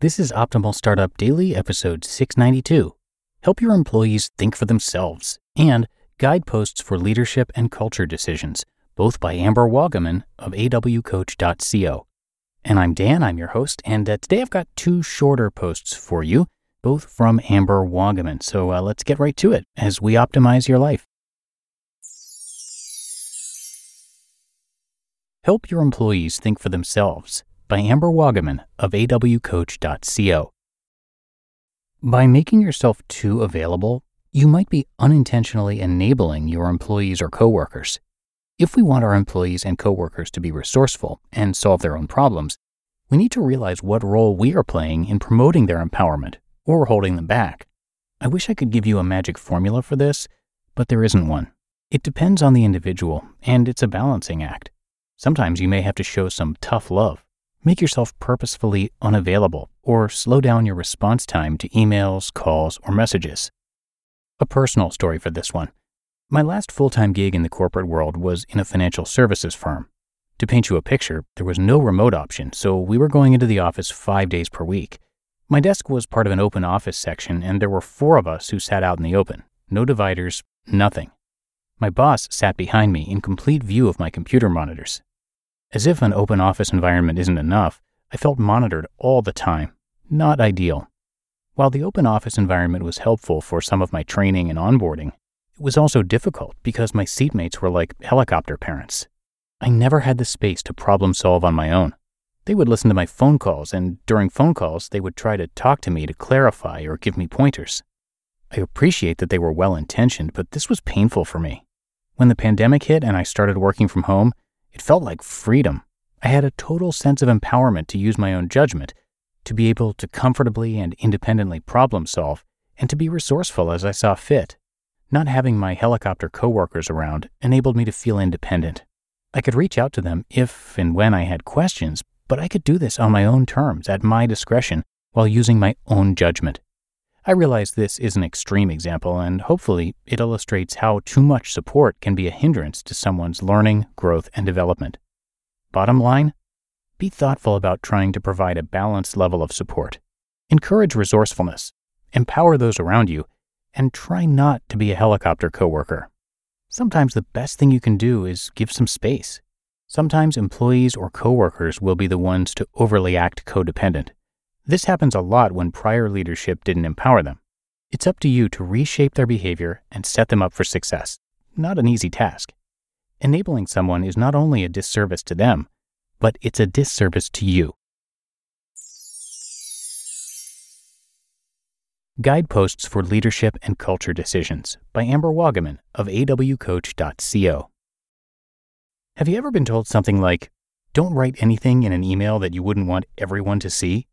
This is Optimal Startup Daily, episode 692. Help your employees think for themselves and guideposts for leadership and culture decisions, both by Amber Wagaman of awcoach.co. And I'm Dan, I'm your host, and uh, today I've got two shorter posts for you, both from Amber Wagaman. So uh, let's get right to it as we optimize your life. Help your employees think for themselves by Amber Wagaman of awcoach.co. By making yourself too available, you might be unintentionally enabling your employees or coworkers. If we want our employees and coworkers to be resourceful and solve their own problems, we need to realize what role we are playing in promoting their empowerment or holding them back. I wish I could give you a magic formula for this, but there isn't one. It depends on the individual, and it's a balancing act. Sometimes you may have to show some tough love Make yourself purposefully unavailable or slow down your response time to emails, calls, or messages. A personal story for this one. My last full time gig in the corporate world was in a financial services firm. To paint you a picture, there was no remote option, so we were going into the office five days per week. My desk was part of an open office section, and there were four of us who sat out in the open. No dividers, nothing. My boss sat behind me in complete view of my computer monitors. As if an open office environment isn't enough, I felt monitored all the time. Not ideal. While the open office environment was helpful for some of my training and onboarding, it was also difficult because my seatmates were like helicopter parents. I never had the space to problem solve on my own. They would listen to my phone calls, and during phone calls, they would try to talk to me to clarify or give me pointers. I appreciate that they were well intentioned, but this was painful for me. When the pandemic hit and I started working from home, it felt like freedom. I had a total sense of empowerment to use my own judgment, to be able to comfortably and independently problem solve, and to be resourceful as I saw fit. Not having my helicopter coworkers around enabled me to feel independent. I could reach out to them if and when I had questions, but I could do this on my own terms at my discretion while using my own judgment. I realize this is an extreme example, and hopefully it illustrates how too much support can be a hindrance to someone's learning, growth, and development. Bottom line be thoughtful about trying to provide a balanced level of support. Encourage resourcefulness, empower those around you, and try not to be a helicopter coworker. Sometimes the best thing you can do is give some space. Sometimes employees or coworkers will be the ones to overly act codependent. This happens a lot when prior leadership didn't empower them. It's up to you to reshape their behavior and set them up for success. Not an easy task. Enabling someone is not only a disservice to them, but it's a disservice to you. Guideposts for Leadership and Culture Decisions by Amber Wagaman of awcoach.co. Have you ever been told something like, don't write anything in an email that you wouldn't want everyone to see?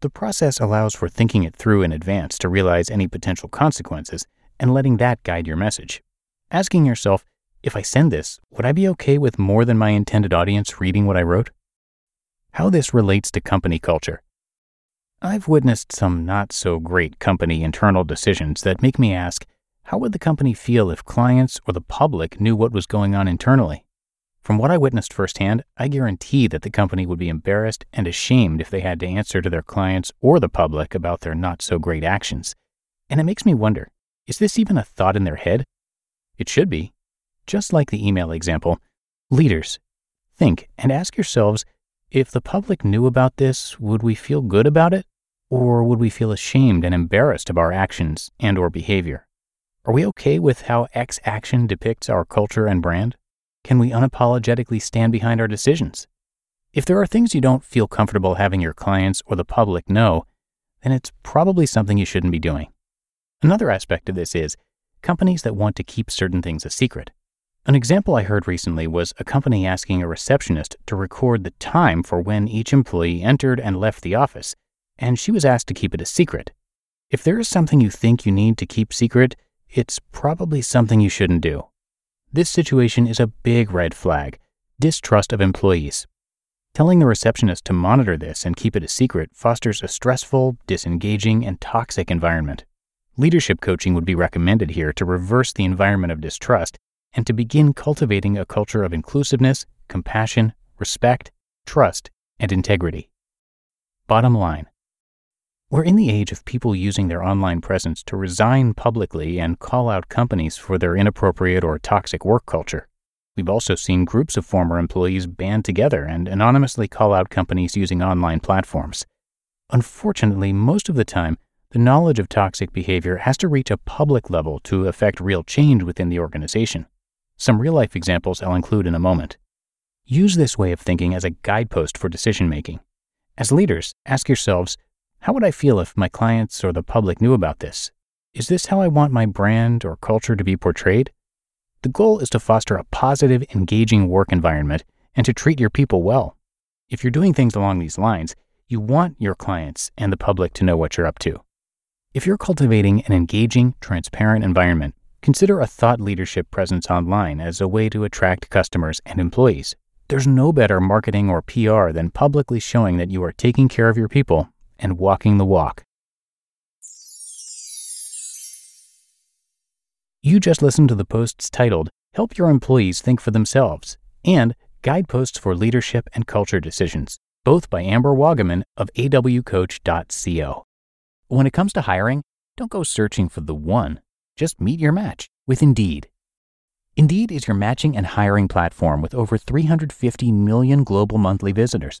The process allows for thinking it through in advance to realize any potential consequences and letting that guide your message. Asking yourself, if I send this, would I be okay with more than my intended audience reading what I wrote? How this relates to company culture. I've witnessed some not so great company internal decisions that make me ask how would the company feel if clients or the public knew what was going on internally? From what I witnessed firsthand, I guarantee that the company would be embarrassed and ashamed if they had to answer to their clients or the public about their not so great actions. And it makes me wonder is this even a thought in their head? It should be. Just like the email example, leaders, think and ask yourselves If the public knew about this, would we feel good about it? Or would we feel ashamed and embarrassed of our actions and or behavior? Are we okay with how X action depicts our culture and brand? Can we unapologetically stand behind our decisions? If there are things you don't feel comfortable having your clients or the public know, then it's probably something you shouldn't be doing. Another aspect of this is companies that want to keep certain things a secret. An example I heard recently was a company asking a receptionist to record the time for when each employee entered and left the office, and she was asked to keep it a secret. If there is something you think you need to keep secret, it's probably something you shouldn't do. This situation is a big red flag distrust of employees. Telling the receptionist to monitor this and keep it a secret fosters a stressful, disengaging, and toxic environment. Leadership coaching would be recommended here to reverse the environment of distrust and to begin cultivating a culture of inclusiveness, compassion, respect, trust, and integrity. Bottom line We're in the age of people using their online presence to resign publicly and call out companies for their inappropriate or toxic work culture. We've also seen groups of former employees band together and anonymously call out companies using online platforms. Unfortunately, most of the time, the knowledge of toxic behavior has to reach a public level to affect real change within the organization. Some real life examples I'll include in a moment. Use this way of thinking as a guidepost for decision making. As leaders, ask yourselves how would I feel if my clients or the public knew about this? Is this how I want my brand or culture to be portrayed? The goal is to foster a positive, engaging work environment and to treat your people well. If you're doing things along these lines, you want your clients and the public to know what you're up to. If you're cultivating an engaging, transparent environment, consider a thought leadership presence online as a way to attract customers and employees. There's no better marketing or PR than publicly showing that you are taking care of your people and walking the walk. You just listened to the posts titled Help Your Employees Think for Themselves and Guideposts for Leadership and Culture Decisions, both by Amber Wagaman of awcoach.co. When it comes to hiring, don't go searching for the one. Just meet your match with Indeed. Indeed is your matching and hiring platform with over 350 million global monthly visitors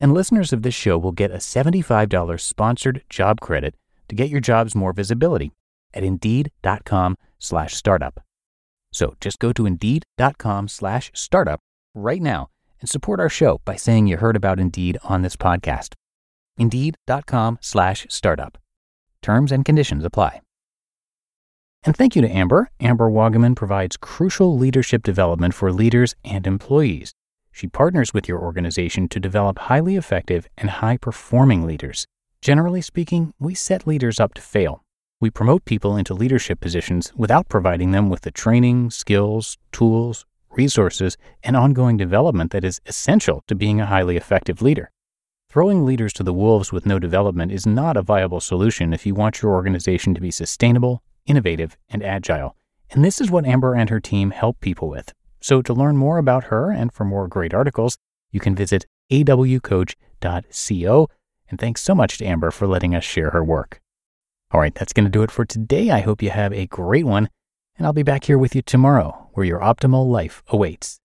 And listeners of this show will get a $75 sponsored job credit to get your jobs more visibility at indeed.com slash startup. So just go to indeed.com slash startup right now and support our show by saying you heard about Indeed on this podcast. Indeed.com slash startup. Terms and conditions apply. And thank you to Amber. Amber Wagaman provides crucial leadership development for leaders and employees. She partners with your organization to develop highly effective and high performing leaders. Generally speaking, we set leaders up to fail. We promote people into leadership positions without providing them with the training, skills, tools, resources, and ongoing development that is essential to being a highly effective leader. Throwing leaders to the wolves with no development is not a viable solution if you want your organization to be sustainable, innovative, and agile. And this is what Amber and her team help people with. So to learn more about her and for more great articles, you can visit awcoach.co. And thanks so much to Amber for letting us share her work. All right, that's going to do it for today. I hope you have a great one, and I'll be back here with you tomorrow where your optimal life awaits.